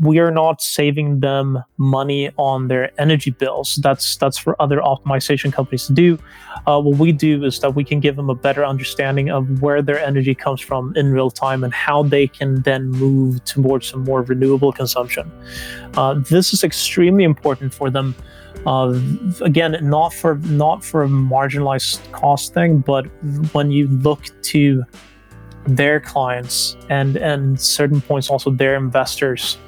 we are not saving them money on their energy bills. That's that's for other optimization companies to do. Uh, what we do is that we can give them a better understanding of where their energy comes from in real time and how they can then move towards some more renewable consumption. Uh, this is extremely important for them. Uh, again, not for not for a marginalized cost thing, but when you look to their clients and and certain points also their investors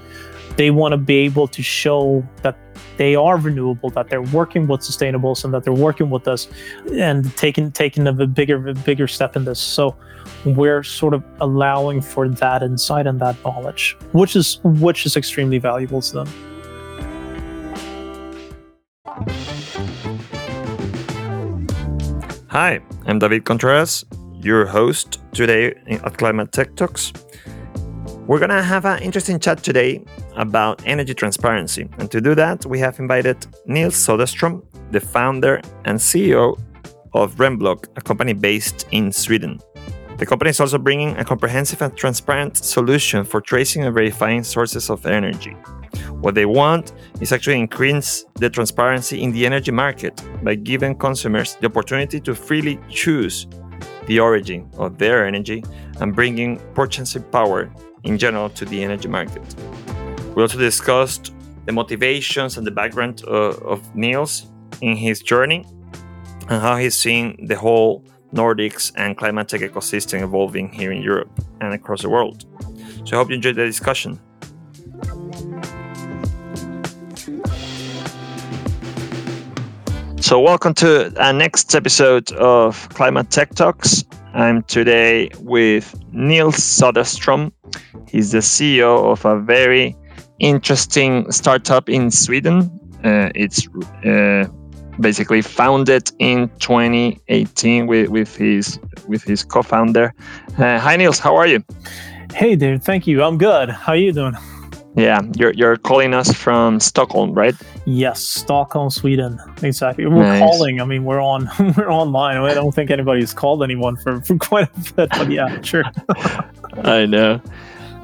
they want to be able to show that they are renewable that they're working with sustainables and that they're working with us and taking taking a bigger a bigger step in this so we're sort of allowing for that insight and that knowledge which is which is extremely valuable to them Hi, I'm David Contreras, your host today at Climate Tech Talks. We're going to have an interesting chat today about energy transparency. And to do that, we have invited Niels Soderstrom, the founder and CEO of Remblock, a company based in Sweden. The company is also bringing a comprehensive and transparent solution for tracing and verifying sources of energy. What they want is actually increase the transparency in the energy market by giving consumers the opportunity to freely choose the origin of their energy and bringing purchasing power in general to the energy market. We also discussed the motivations and the background uh, of Niels in his journey and how he's seen the whole Nordics and climate tech ecosystem evolving here in Europe and across the world. So I hope you enjoyed the discussion. So, welcome to our next episode of Climate Tech Talks. I'm today with Niels Soderstrom. He's the CEO of a very interesting startup in Sweden. Uh, it's uh, basically founded in 2018 with, with his with his co-founder. Uh, hi, Niels. How are you? Hey, dude. Thank you. I'm good. How are you doing? Yeah, you're you're calling us from Stockholm, right? Yes, Stockholm, Sweden. Exactly. We're nice. calling. I mean, we're on we're online. I don't think anybody's called anyone for, for quite a bit, but yeah, sure. I know.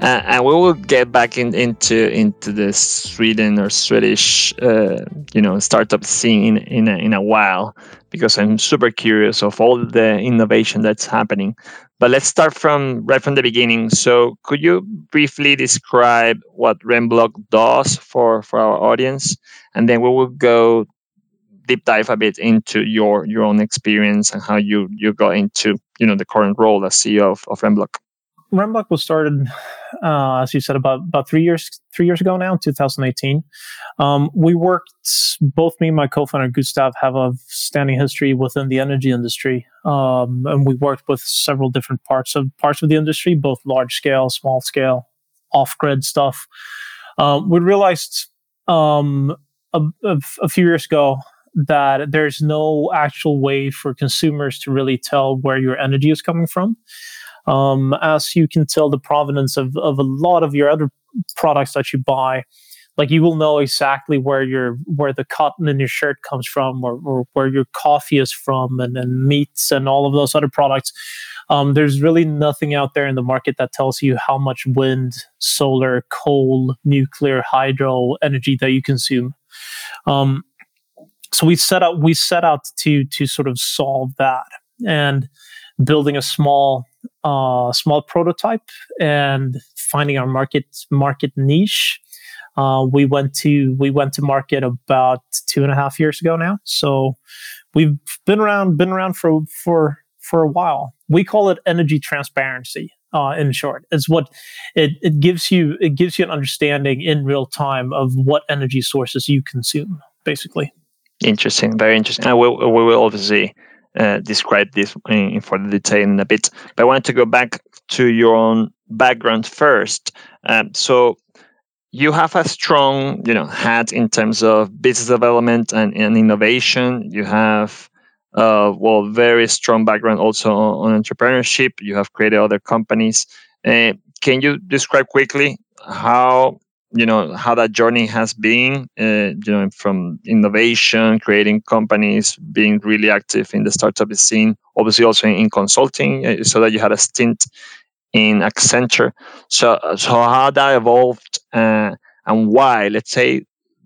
Uh, and we will get back in, into into the Sweden or Swedish, uh, you know, startup scene in in a, in a while because I'm super curious of all the innovation that's happening. But let's start from right from the beginning. So, could you briefly describe what Remblock does for for our audience, and then we will go deep dive a bit into your your own experience and how you you got into you know the current role as CEO of, of Remblock. Remblock was started, uh, as you said, about about three years three years ago now, 2018. Um, we worked both me and my co-founder Gustav have a standing history within the energy industry, um, and we worked with several different parts of parts of the industry, both large scale, small scale, off grid stuff. Um, we realized um, a, a, a few years ago that there's no actual way for consumers to really tell where your energy is coming from. Um, as you can tell the provenance of, of a lot of your other products that you buy, like you will know exactly where your where the cotton in your shirt comes from or, or where your coffee is from and, meats and all of those other products. Um, there's really nothing out there in the market that tells you how much wind, solar, coal, nuclear, hydro energy that you consume. Um, so we set out we set out to to sort of solve that and building a small uh, small prototype and finding our market market niche. Uh, we went to we went to market about two and a half years ago now. So we've been around been around for for for a while. We call it energy transparency. Uh, in short, it's what it, it gives you. It gives you an understanding in real time of what energy sources you consume, basically. Interesting, very interesting. And we, we will obviously uh, describe this in, in further detail in a bit. But I wanted to go back to your own background first. Um, so you have a strong, you know, hat in terms of business development and, and innovation. You have, uh, well, very strong background also on, on entrepreneurship. You have created other companies. Uh, can you describe quickly how you know how that journey has been uh, you know from innovation creating companies being really active in the startup scene obviously also in, in consulting uh, so that you had a stint in accenture so so how that evolved uh, and why? Let's say,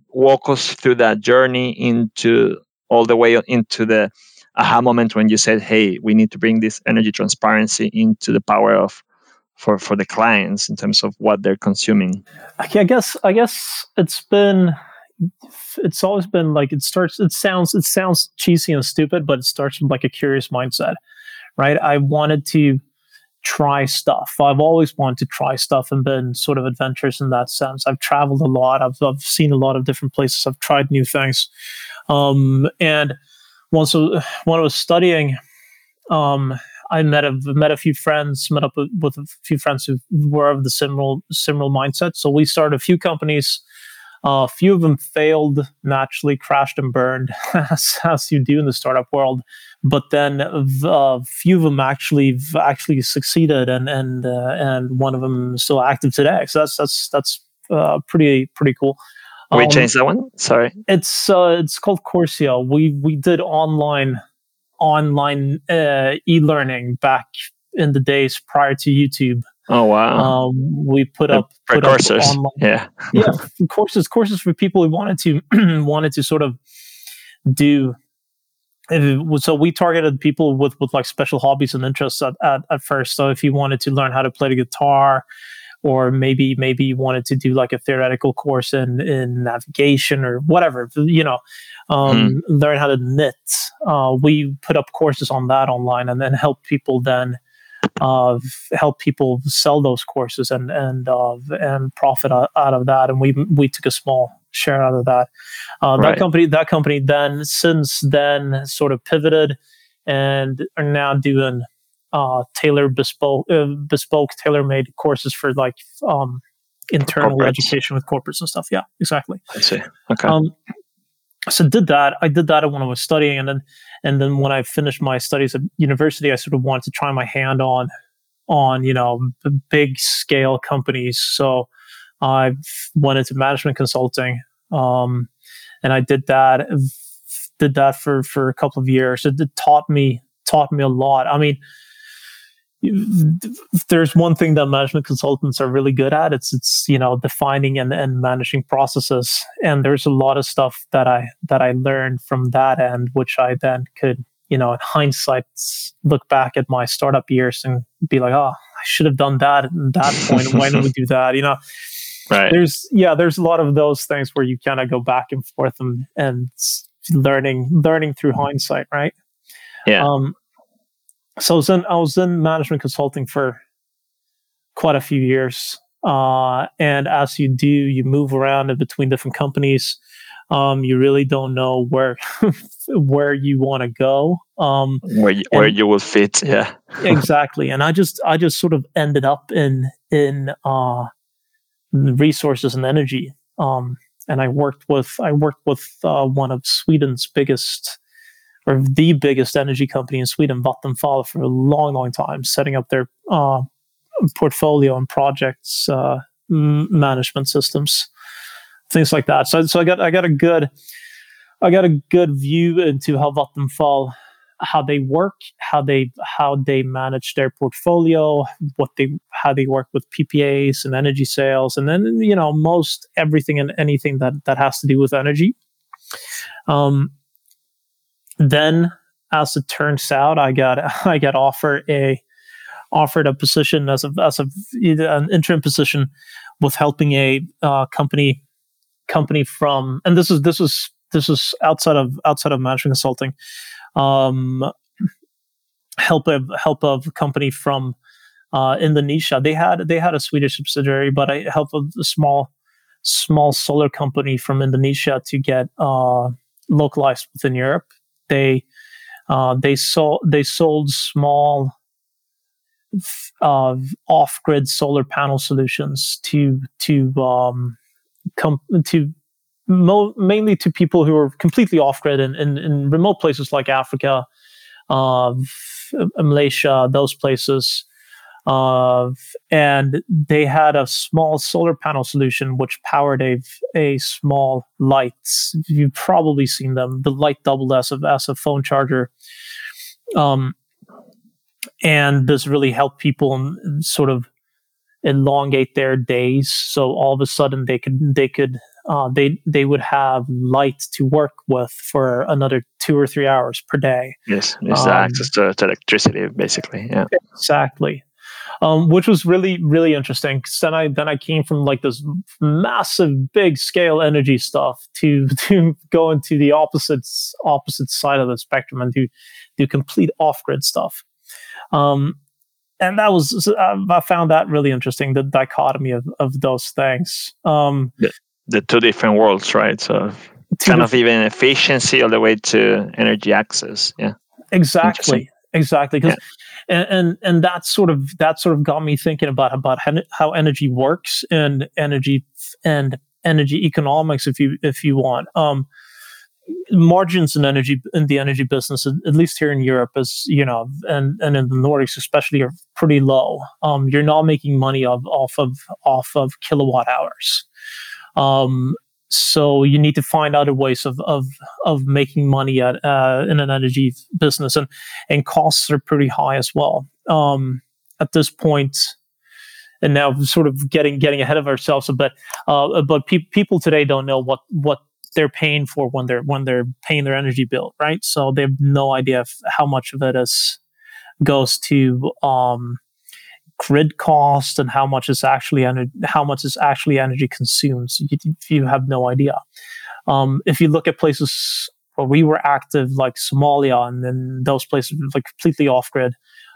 walk us through that journey into all the way into the aha moment when you said, "Hey, we need to bring this energy transparency into the power of for for the clients in terms of what they're consuming." I guess I guess it's been it's always been like it starts it sounds it sounds cheesy and stupid but it starts with like a curious mindset right? I wanted to try stuff. I've always wanted to try stuff and been sort of adventurous in that sense. I've traveled a lot. I've, I've seen a lot of different places. I've tried new things. Um, and once when i was studying um, I met a met a few friends, met up with, a few friends who were of the similar similar mindset. So we started a few companies a few of them failed, naturally crashed and burned, as, as you do in the startup world. But then a uh, few of them actually actually succeeded, and and uh, and one of them is still active today. So that's that's that's uh, pretty pretty cool. we um, changed that one. Sorry, it's uh, it's called Courseo. We we did online online uh, e-learning back in the days prior to YouTube. Oh wow! Um, we put up put courses. Up online, yeah, yeah, courses, courses for people who wanted to wanted to sort of do. So we targeted people with with like special hobbies and interests at, at, at first. So if you wanted to learn how to play the guitar, or maybe maybe you wanted to do like a theoretical course in in navigation or whatever, you know, um, hmm. learn how to knit. Uh, we put up courses on that online and then help people then uh, help people sell those courses and and uh, and profit out, of that. And we we took a small share out of that. Uh, right. That company that company then since then sort of pivoted and are now doing uh, tailor bespoke uh, bespoke tailor made courses for like um, internal education with corporates and stuff. Yeah, exactly. I see. Okay. Um, so did that. I did that when I was studying, and then and then when I finished my studies at university, I sort of wanted to try my hand on on you know big scale companies. So I went into management consulting, um, and I did that did that for for a couple of years. It, it taught me taught me a lot. I mean there's one thing that management consultants are really good at. It's it's you know defining and, and managing processes. And there's a lot of stuff that i that i learned from that end which i then could you know in hindsight look back at my startup years and be like oh i should have done that at that point. Why didn't we do that? You know right. there's yeah there's a lot of those things where you kind of go back and forth and and learning learning through hindsight right? Yeah. Um so I was in I was in management consulting for quite a few years. Uh, and as you do, you move around in between different companies. Um, you really don't know where where you want to go. Um, where you, where you will fit, yeah. exactly. And I just I just sort of ended up in in uh, resources and energy. Um, and I worked with I worked with uh, one of Sweden's biggest or the biggest energy company in Sweden, Vattenfall, for a long, long time, setting up their uh, portfolio and projects uh, management systems, things like that. So, so I got I got a good I got a good view into how Vattenfall how they work, how they how they manage their portfolio, what they how they work with PPAs and energy sales, and then you know most everything and anything that that has to do with energy. Um, then, as it turns out, I got I got offered a offered a position as a as a an interim position with helping a uh, company company from and this is this is this is outside of outside of management consulting um help of help of a company from uh, Indonesia. They had they had a Swedish subsidiary, but I helped a small small solar company from Indonesia to get uh, localized within Europe they uh, they sold they sold small uh, off-grid solar panel solutions to to um, com- to mo- mainly to people who are completely off-grid in, in, in remote places like Africa, uh, Malaysia, those places. Uh, and they had a small solar panel solution which powered a, a small light. You've probably seen them. The light doubled as a, as a phone charger. Um, and this really helped people sort of elongate their days. So all of a sudden they could they could uh, they they would have light to work with for another two or three hours per day. Yes, it's um, access to, to, electricity, basically. Yeah, exactly. Um, which was really really interesting. Because then I then I came from like this massive, big scale energy stuff to to go into the opposite opposite side of the spectrum and do do complete off grid stuff. Um, and that was I found that really interesting the dichotomy of, of those things. Um, yeah the two different worlds, right? So kind of even efficiency all the way to energy access. Yeah. Exactly. Exactly. Because yeah. and, and and that sort of that sort of got me thinking about about how energy works and energy and energy economics if you if you want. Um margins in energy in the energy business at least here in Europe is you know and and in the Nordics especially are pretty low um you're not making money off off of off of kilowatt hours um, so you need to find other ways of of of making money at uh, in an energy business, and and costs are pretty high as well. Um, at this point, and now sort of getting getting ahead of ourselves a bit. Uh, but pe- people today don't know what what they're paying for when they're when they're paying their energy bill, right? So they have no idea how much of it is goes to um, grid cost and how much is actually ener- how much is actually energy consumed. So you, you have no idea. Um, if you look at places where we were active, like Somalia, and then those places like completely off grid,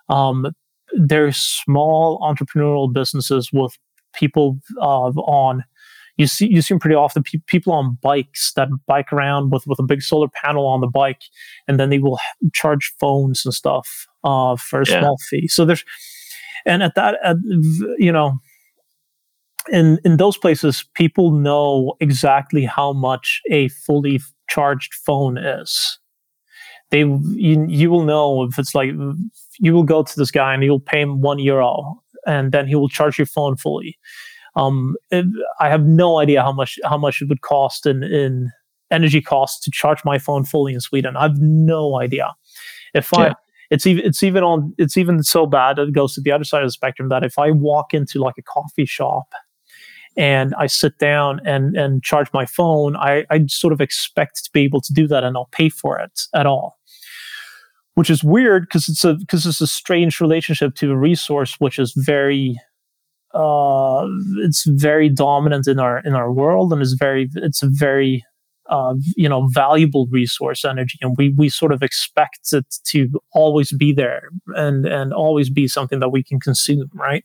um, there's small entrepreneurial businesses with people uh, on. You see, you see pretty often. Pe- people on bikes that bike around with with a big solar panel on the bike, and then they will charge phones and stuff uh, for a yeah. small fee. So there's and at that at, you know in in those places people know exactly how much a fully charged phone is. They you, you will know if it's like you will go to this guy and you'll pay him one euro and then he will charge your phone fully. Um, it, i have no idea how much how much it would cost in in energy costs to charge my phone fully in sweden. I have no idea. If yeah. i it's even it's even on it's even so bad it goes to the other side of the spectrum that if I walk into like a coffee shop and I sit down and and charge my phone, I, I sort of expect to be able to do that and I'll pay for it at all. Which is weird because it's a because it's a strange relationship to a resource which is very uh, it's very dominant in our in our world and is very it's a very uh, you know valuable resource energy and we we sort of expect it to always be there and and always be something that we can consume right?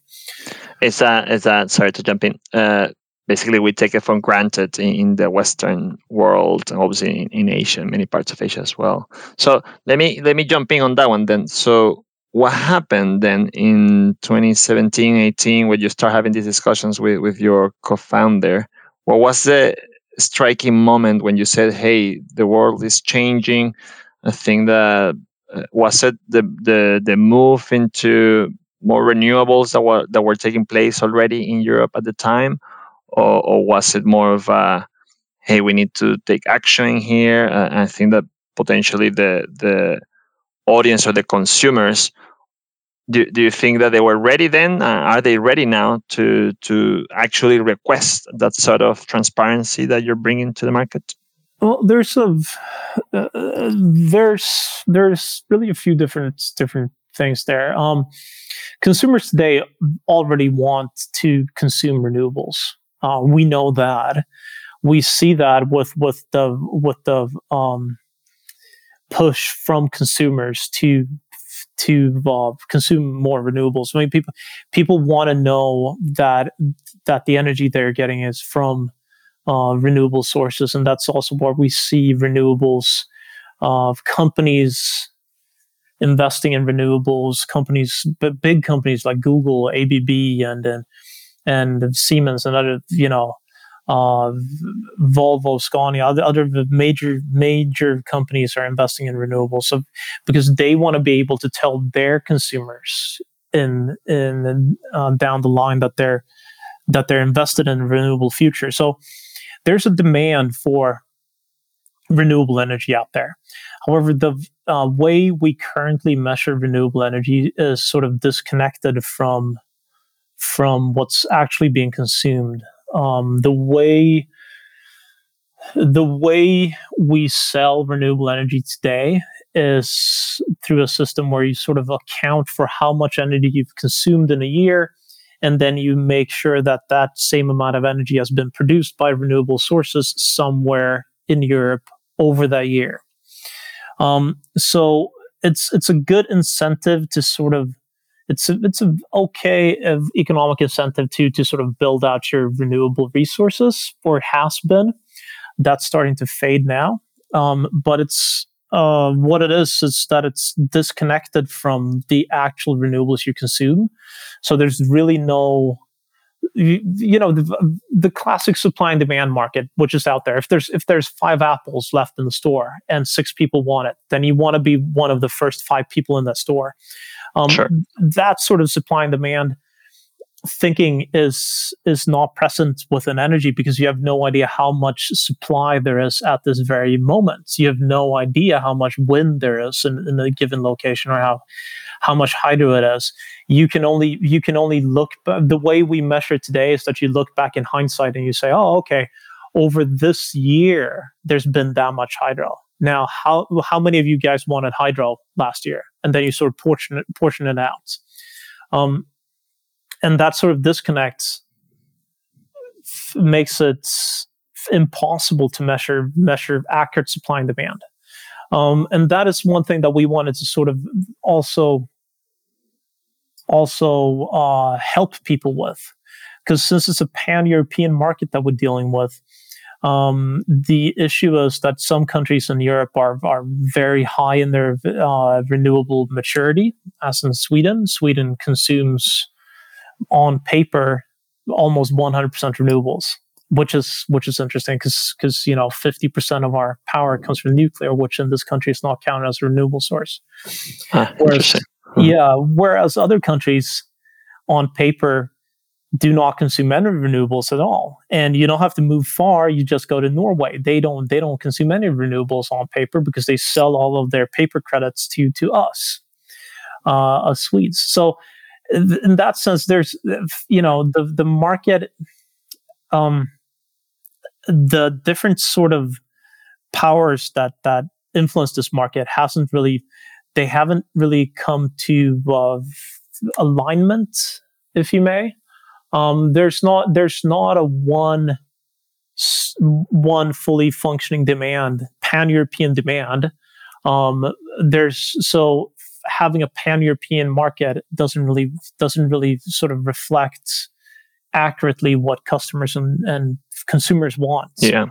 Is that is that sorry to jump in uh, basically we take it for granted in, the western world and obviously in, in asia many parts of asia as well. So let me let me jump in on that one then. So what happened then in 2017 18 when you start having these discussions with with your co-founder? What was the striking moment when you said, "Hey, the world is changing." I think that uh, was it the the the move into more renewables that were that were taking place already in Europe at the time, or, or was it more of a hey, we need to take action here? Uh, I think that potentially the the audience or the consumers do, do you think that they were ready then? Uh, are they ready now to to actually request that sort of transparency that you're bringing to the market? Well, there's a uh, there's there's really a few different different things there. Um, consumers today already want to consume renewables. Uh, we know that. We see that with with the with the um, push from consumers to to consume more renewables. I mean, people people want to know that that the energy they're getting is from uh, renewable sources, and that's also where we see renewables of uh, companies investing in renewables. Companies, but big companies like Google, ABB, and and and Siemens and other you know uh, Volvo, Scania, other, other major major companies are investing in renewables. So because they want to be able to tell their consumers in in uh, down the line that they're that they're invested in renewable future. So there's a demand for renewable energy out there. However, the uh, way we currently measure renewable energy is sort of disconnected from from what's actually being consumed. Um, the way the way we sell renewable energy today is through a system where you sort of account for how much energy you've consumed in a year and then you make sure that that same amount of energy has been produced by renewable sources somewhere in Europe over that year. Um, so it's it's a good incentive to sort of it's a, it's a okay economic incentive to to sort of build out your renewable resources, or it has been. That's starting to fade now, um, but it's uh, what it is is that it's disconnected from the actual renewables you consume. So there's really no, you, you, know, the, the classic supply and demand market, which is out there. If there's if there's five apples left in the store and six people want it, then you want to be one of the first five people in that store. Um, sure. That sort of supply and demand thinking is is not present within energy because you have no idea how much supply there is at this very moment. You have no idea how much wind there is in, in a given location or how how much hydro it is. You can only you can only look the way we measure today is that you look back in hindsight and you say, oh, okay, over this year there's been that much hydro. Now, how how many of you guys wanted hydro last year? And then you sort of portion it, portion it out. Um, and that sort of disconnect f- makes it impossible to measure measure accurate supply and demand. Um, and that is one thing that we wanted to sort of also also uh, help people with, because since it's a pan European market that we're dealing with, um, the issue is that some countries in Europe are are very high in their uh, renewable maturity, as in Sweden. Sweden consumes on paper almost 100% renewables which is which is interesting because because you know 50% of our power comes from nuclear which in this country is not counted as a renewable source ah, whereas, hmm. yeah whereas other countries on paper do not consume any renewables at all. And you don't have to move far you just go to norway. They don't they don't consume any renewables on paper because they sell all of their paper credits to to us uh, us swedes. So in that sense, there's you know the the market, um, the different sort of powers that that influence this market hasn't really they haven't really come to uh, alignment, if you may. Um, there's not there's not a one one fully functioning demand pan European demand. Um, there's so having a pan-European market doesn't really doesn't really sort of reflect accurately what customers and, and consumers want. Yeah.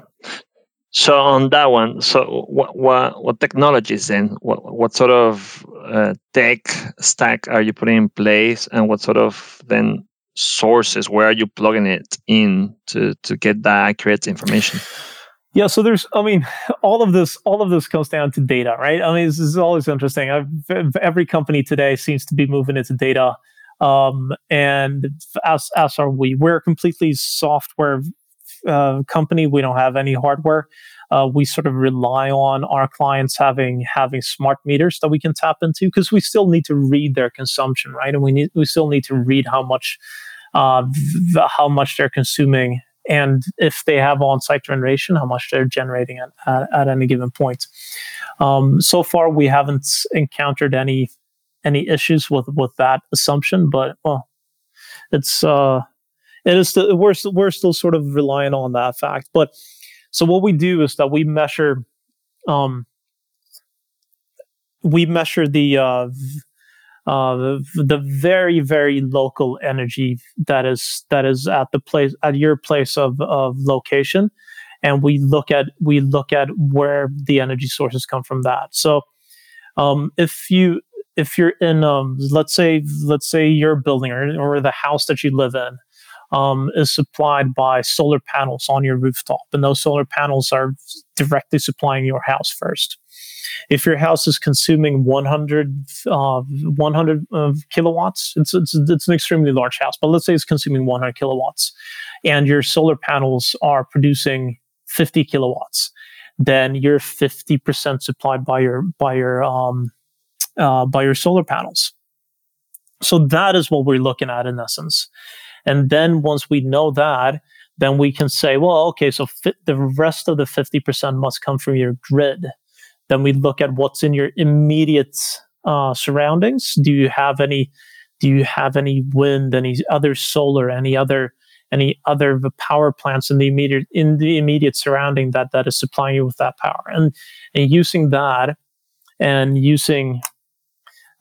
So on that one, so what what, what technologies then? What what sort of uh, tech stack are you putting in place, and what sort of then sources? Where are you plugging it in to to get that accurate information? Yeah, so there's, I mean, all of this, all of this comes down to data, right? I mean, this is always interesting. I've, every company today seems to be moving into data, um, and as as are we. We're a completely software uh, company. We don't have any hardware. Uh, we sort of rely on our clients having having smart meters that we can tap into because we still need to read their consumption, right? And we need we still need to read how much uh, how much they're consuming and if they have on-site generation, how much they're generating at, at, at any given point. Um, so far, we haven't encountered any any issues with with that assumption, but well, it's uh, it is we're we're still sort of relying on that fact. But so what we do is that we measure um, we measure the uh, uh, the, very very local energy that is that is at the place at your place of, of location. And we look at we look at where the energy sources come from that. So um, if you if you're in um, let's say let's say your building or, or the house that you live in um, is supplied by solar panels on your rooftop and those solar panels are directly supplying your house first if your house is consuming 100, uh, 100 uh, kilowatts, it's, it's, it's an extremely large house, but let's say it's consuming 100 kilowatts and your solar panels are producing 50 kilowatts, then you're 50% supplied by your, by your, um, uh, by your solar panels. So that is what we're looking at in essence. And then once we know that, then we can say, well, okay, so the rest of the 50% must come from your grid. Then we look at what's in your immediate uh, surroundings. Do you have any? Do you have any wind? Any other solar? Any other? Any other power plants in the immediate in the immediate surrounding that that is supplying you with that power? And and using that, and using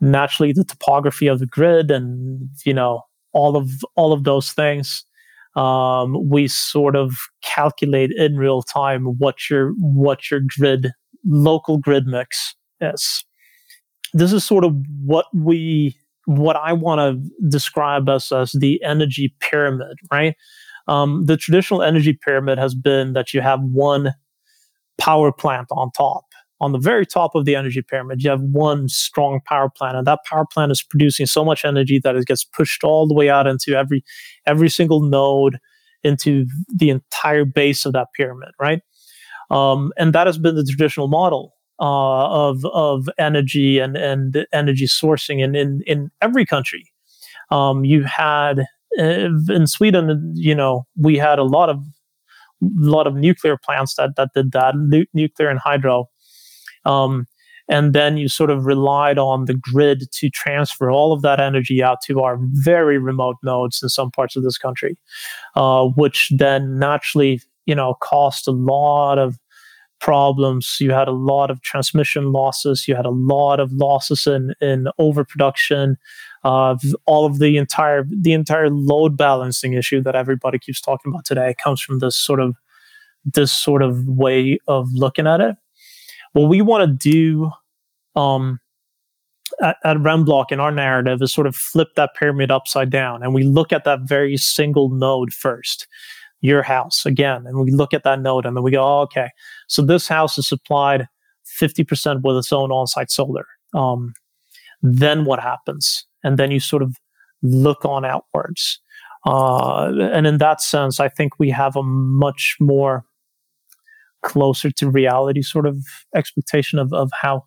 naturally the topography of the grid, and you know all of all of those things um, we sort of calculate in real time what your what your grid local grid mix is. This is sort of what we what I want to describe as as the energy pyramid, right? Um, the traditional energy pyramid has been that you have one power plant on top on the very top of the energy pyramid, you have one strong power plant, and that power plant is producing so much energy that it gets pushed all the way out into every every single node, into the entire base of that pyramid, right? Um, and that has been the traditional model uh, of of energy and and energy sourcing, and in in every country, um, you had uh, in Sweden, you know, we had a lot of lot of nuclear plants that that did that, nu- nuclear and hydro um, and then you sort of relied on the grid to transfer all of that energy out to our very remote nodes in some parts of this country, uh, which then naturally, you know, cost a lot of problems. You had a lot of transmission losses. You had a lot of losses in in overproduction. Uh, all of the entire the entire load balancing issue that everybody keeps talking about today comes from this sort of this sort of way of looking at it what we want to do um, at, at Remblock in our narrative is sort of flip that pyramid upside down and we look at that very single node first your house again and we look at that node and then we go oh, okay so this house is supplied 50% with its own on-site solar um, then what happens? And then you sort of look on outwards. Uh, and in that sense i think we have a much more closer to reality sort of expectation of, of how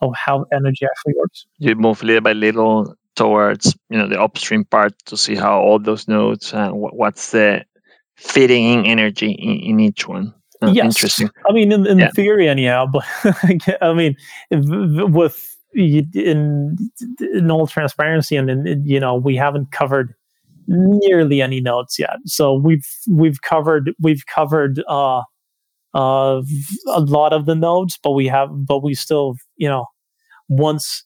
of how energy actually works. You move little by little towards you know the upstream part to see how all those nodes uh, what's the fitting in energy in, in each one. Uh, yes. Interesting. I mean, in, in yeah. theory, anyhow. But I mean, with in in all transparency, and in, you know, we haven't covered nearly any nodes yet. So we've we've covered we've covered uh, of a lot of the nodes, but we have, but we still, you know, once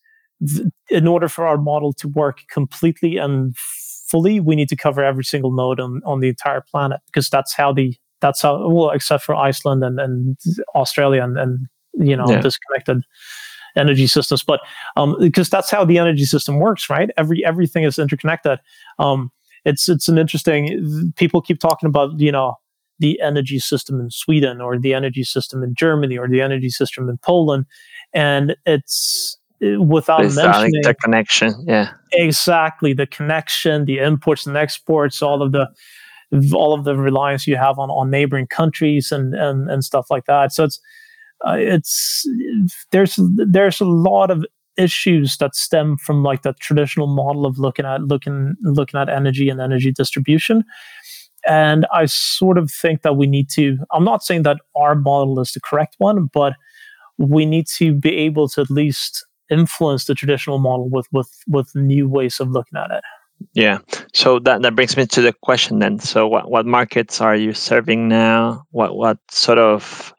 in order for our model to work completely and fully, we need to cover every single node on, on the entire planet because that's how the that's how well, except for Iceland and, and Australia and, and you know yeah. disconnected energy systems, but um, because that's how the energy system works, right? Every everything is interconnected. Um, it's it's an interesting. People keep talking about you know the energy system in Sweden or the energy system in Germany or the energy system in Poland. And it's uh, without it's mentioning the connection. Yeah. Exactly. The connection, the imports and exports, all of the all of the reliance you have on, on neighboring countries and, and, and stuff like that. So it's uh, it's there's there's a lot of issues that stem from like the traditional model of looking at looking looking at energy and energy distribution and I sort of think that we need to, I'm not saying that our model is the correct one, but we need to be able to at least influence the traditional model with, with, with new ways of looking at it. Yeah. So that, that brings me to the question then. So what, what markets are you serving now? What, what sort of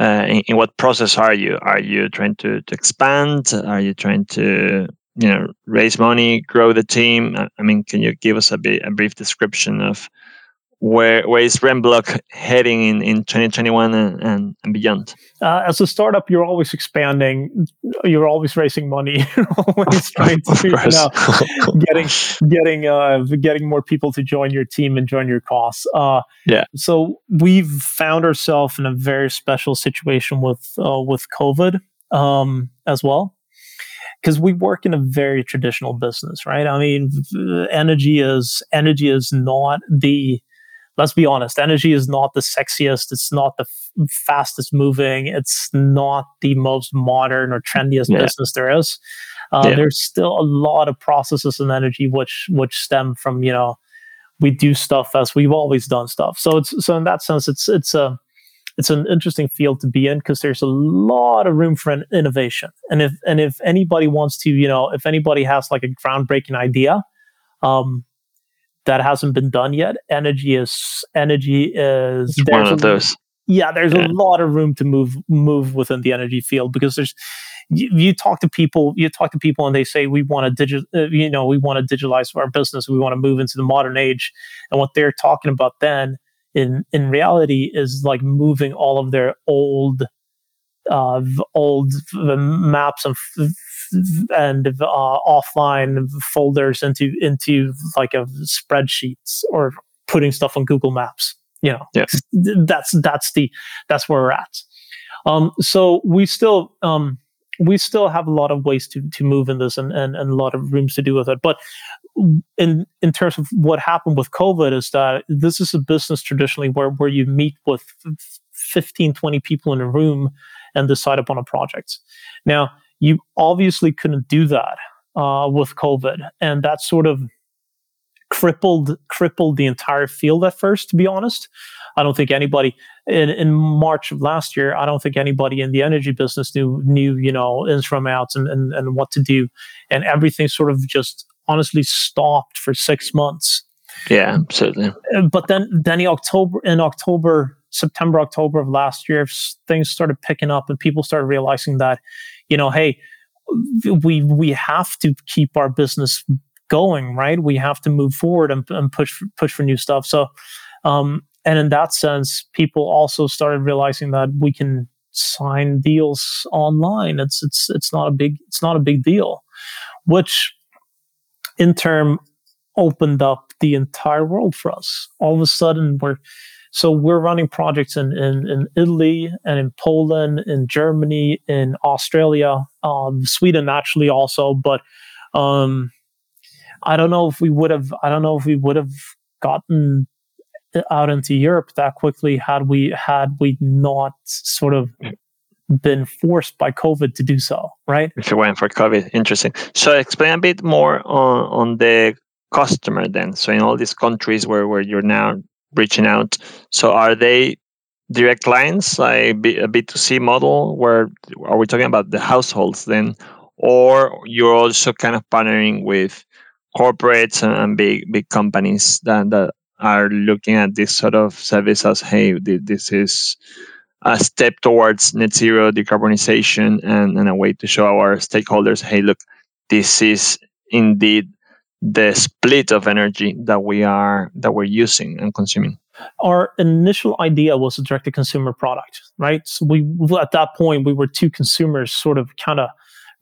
uh, in, in, what process are you? Are you trying to, to expand? Are you trying to you know raise money, grow the team? I mean, can you give us a, bit, a brief description of where where is Remblock heading in, in 2021 and, and, and beyond? Uh, as a startup, you're always expanding. You're always raising money. you're always trying to you know, getting getting uh, getting more people to join your team and join your cause. Uh, yeah. So we've found ourselves in a very special situation with uh, with COVID um, as well because we work in a very traditional business, right? I mean, energy is energy is not the let's be honest, energy is not the sexiest. It's not the f- fastest moving. It's not the most modern or trendiest yeah. business there is. Uh, yeah. There's still a lot of processes and energy which which stem from you know we do stuff as we've always done stuff. So it's so in that sense, it's it's a it's an interesting field to be in because there's a lot of room for an innovation. And if and if anybody wants to, you know, if anybody has like a groundbreaking idea, um, that hasn't been done yet, energy is energy is one of those. Yeah, there's yeah. a lot of room to move move within the energy field because there's you, you, talk to people you talk to people and they say we want to digital uh, you know we want to digitalize our business we want to move into the modern age and what they're talking about then in in reality is like moving all of their old uh old maps and and uh, offline folders into into like a spreadsheets or putting stuff on Google Maps. You know, yeah. that's that's the that's where we're at. Um, so we still um, we still have a lot of ways to to move in this and, and, and a lot of rooms to do with it. But in in terms of what happened with COVID is that this is a business traditionally where where you meet with 15, 20 people in a room and decide upon a project. Now, you obviously couldn't do that uh, with COVID, and that sort of crippled crippled the entire field at first. To be honest, I don't think anybody in, in March of last year, I don't think anybody in the energy business knew knew you know ins from outs and, and and what to do, and everything sort of just honestly stopped for six months. Yeah, absolutely. Uh, but then then in October in October September October of last year, things started picking up and people started realizing that you know hey we we have to keep our business going right we have to move forward and, and push push for new stuff so um, and in that sense, people also started realizing that we can sign deals online. It's it's it's not a big it's not a big deal, which in turn opened up the entire world for us. All of a sudden, we're so we're running projects in, in, in Italy and in Poland, in Germany, in Australia, um, Sweden naturally also. But um, I don't know if we would have. I don't know if we would have gotten out into Europe that quickly had we had we not sort of been forced by COVID to do so, right? If you went for COVID, interesting. So explain a bit more on, on the customer then. So in all these countries where, where you're now reaching out, so are they direct clients, like a B2C model where are we talking about the households then? Or you're also kind of partnering with corporates and big big companies that, that are looking at this sort of service as hey this is a step towards net zero decarbonization and, and a way to show our stakeholders hey look this is indeed the split of energy that we are that we're using and consuming our initial idea was a direct to consumer product right so we at that point we were two consumers sort of kind of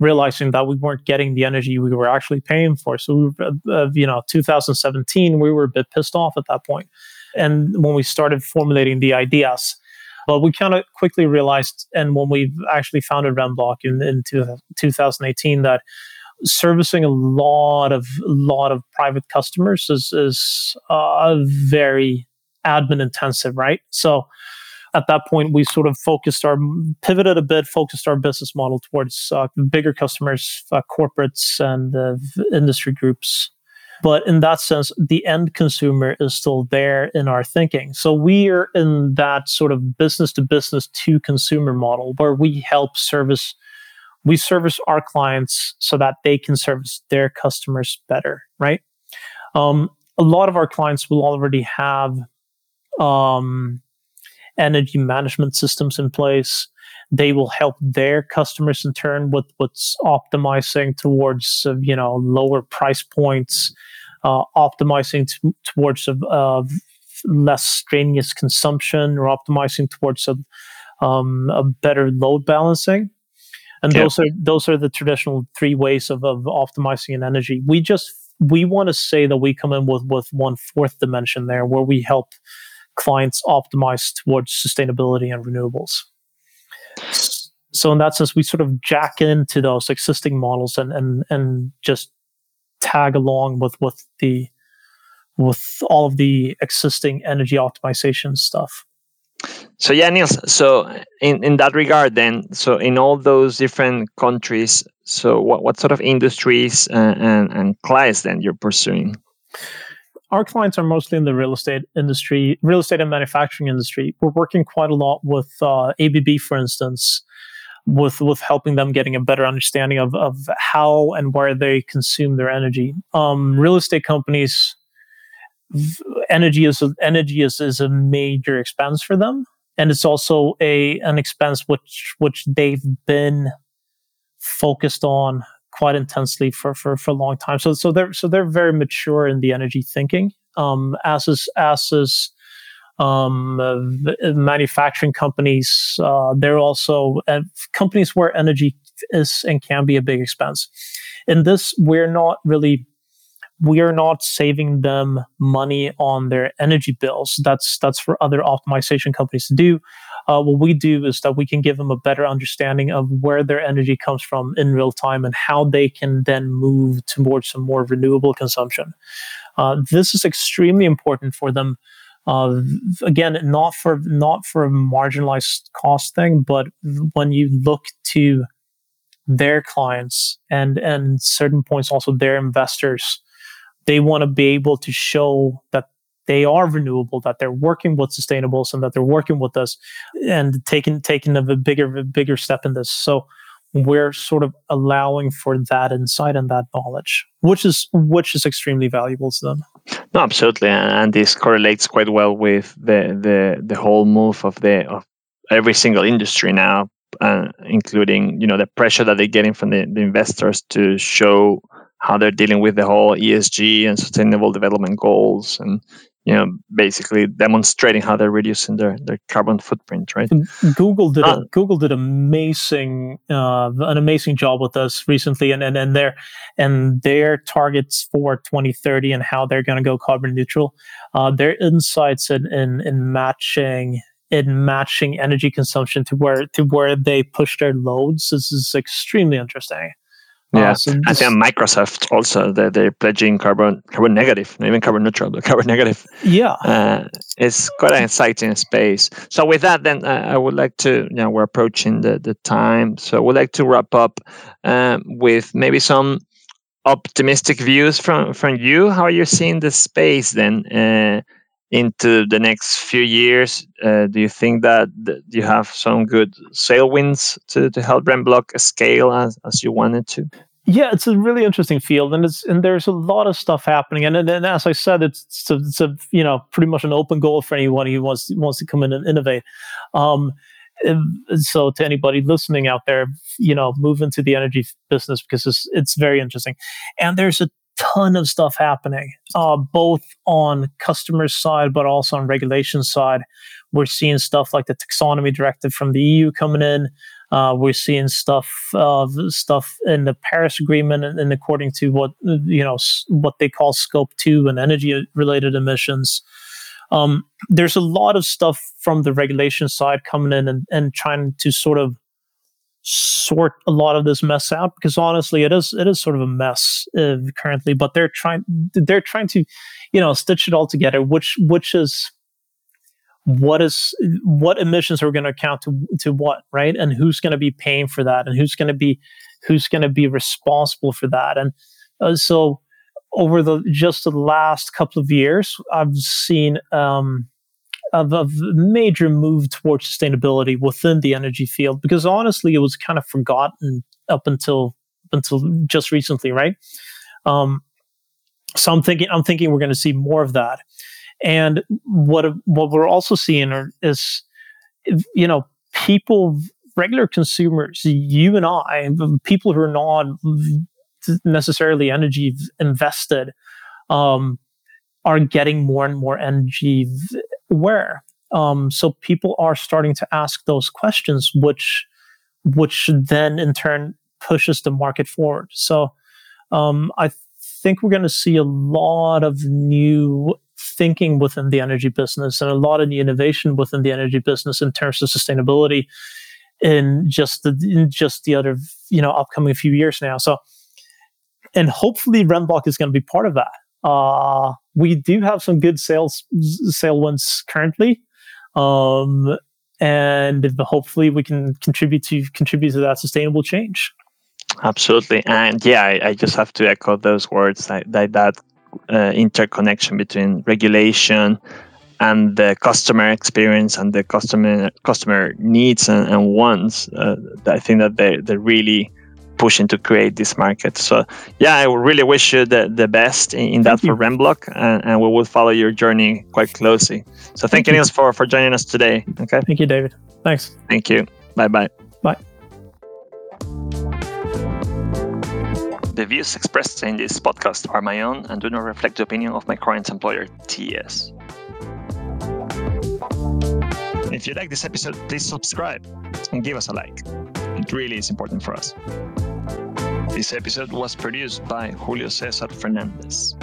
realizing that we weren't getting the energy we were actually paying for. So, we were, uh, you know, 2017, we were a bit pissed off at that point. And when we started formulating the ideas, but we kind of quickly realized, and when we actually founded Remblock in, in 2018, that servicing a lot of lot of private customers is is uh, very admin intensive, right? So at that point, we sort of focused our pivoted a bit, focused our business model towards uh, bigger customers, uh, corporates, and industry groups. But in that sense, the end consumer is still there in our thinking. So we are in that sort of business to business to consumer model where we help service, we service our clients so that they can service their customers better, right? Um, a lot of our clients will already have um, energy management systems in place. They will help their customers in turn with what's optimizing towards uh, you know lower price points, uh, optimizing t- towards uh, less strenuous consumption, or optimizing towards a, um, a better load balancing. And yep. those are those are the traditional three ways of, of optimizing an energy. We just we want to say that we come in with with one fourth dimension there, where we help clients optimize towards sustainability and renewables. So in that sense, we sort of jack into those existing models and and and just tag along with with the with all of the existing energy optimization stuff. So yeah, Niels. So in, in that regard, then, so in all those different countries, so what, what sort of industries uh, and, and clients then you're pursuing? Our clients are mostly in the real estate industry, real estate and manufacturing industry. We're working quite a lot with uh, ABB, for instance, with with helping them getting a better understanding of of how and where they consume their energy. Um, real estate companies, energy is energy is, is a major expense for them and it's also a an expense which which they've been focused on quite intensely for for for a long time. So so they're so they're very mature in the energy thinking. Um, as is as is um, uh, manufacturing companies. Uh, they're also uh, companies where energy is and can be a big expense. In this, we're not really we are not saving them money on their energy bills. That's that's for other optimization companies to do. Uh, what we do is that we can give them a better understanding of where their energy comes from in real time and how they can then move towards some more renewable consumption. Uh, this is extremely important for them. Uh, again, not for not for a marginalized cost thing, but when you look to their clients and and certain points also their investors they want to be able to show that they are renewable, that they're working with sustainables, and that they're working with us, and taking taking a bigger bigger step in this. So we're sort of allowing for that insight and that knowledge, which is which is extremely valuable to them. No, absolutely, and this correlates quite well with the the the whole move of the of every single industry now, uh, including you know the pressure that they're getting from the, the investors to show how they're dealing with the whole ESG and sustainable development goals and you know basically demonstrating how they're reducing their, their carbon footprint right? Google did uh, a, google did amazing uh, an amazing job with us recently and and, and their and their targets for 2030 and how they're going to go carbon neutral. Uh, their insights in, in in matching in matching energy consumption to where to where they push their loads this is extremely interesting yeah, uh, I think Microsoft also they're, they're pledging carbon carbon negative, not even carbon neutral, but carbon negative. Yeah, uh, it's quite an exciting space. So with that, then uh, I would like to, you know, we're approaching the the time, so I would like to wrap up um, with maybe some optimistic views from from you. How are you seeing the space then? Uh, into the next few years, uh, do you think that, you have some good sale wins to, to help Remblock scale as, as you wanted to? Yeah, it's a really interesting field, and it's and there's a lot of stuff happening. And, and, and as I said, it's it's a, it's a, you know pretty much an open goal for anyone who wants wants to come in and innovate. Um, so to anybody listening out there, you know, move into the energy business because it's it's very interesting, and there's a ton of stuff happening, uh, both on customer side, but also on regulation side. We're seeing stuff like the taxonomy directive from the EU coming in. Uh, we're seeing stuff uh, stuff in the Paris Agreement, and, and, according to what you know what they call Scope Two and energy related emissions. Um, there's a lot of stuff from the regulation side coming in and, and trying to sort of sort a lot of this mess out because honestly it is it is sort of a mess uh, currently but they're trying they're trying to you know stitch it all together which which is what is what emissions are going to account to to what right? And who's going to be paying for that? And who's going to be who's going to be responsible for that? And uh, so over the just the last couple of years i've seen um of a major move towards sustainability within the energy field because honestly it was kind of forgotten up until up until just recently right? Um, so i'm thinking i'm thinking we're going to see more of that. And what what we're also seeing are, is you know people regular consumers you and i people who are not necessarily energy invested um, are getting more and more energy aware. Um, so people are starting to ask those questions, which which then in turn pushes the market forward. So um, I think we're going to see a lot of new thinking within the energy business and a lot of new innovation within the energy business in terms of sustainability in just the in just the other you know upcoming few years now. So and hopefully Remblock is going to be part of that. Uh, we do have some good sales sale ones currently. Um, and hopefully we can contribute to contribute to that sustainable change. Absolutely, and yeah, I, I just have to echo those words that that, that uh, interconnection between regulation and the customer experience and the customer customer needs and, and wants. Uh, I think that they they're really pushing to create this market. So yeah, I really wish you the, the best in, in that for Remblock and, and, we will follow your journey quite closely. So thank, thank you, Niels, for, for joining us today. Okay. Thank you, David. Thanks. Thank you. Bye bye. Bye. The views expressed in this podcast are my own and do not reflect the opinion of my current employer, TS. If you like this episode, please subscribe and give us a like. It really is important for us. This episode was produced by Julio Cesar Fernandez.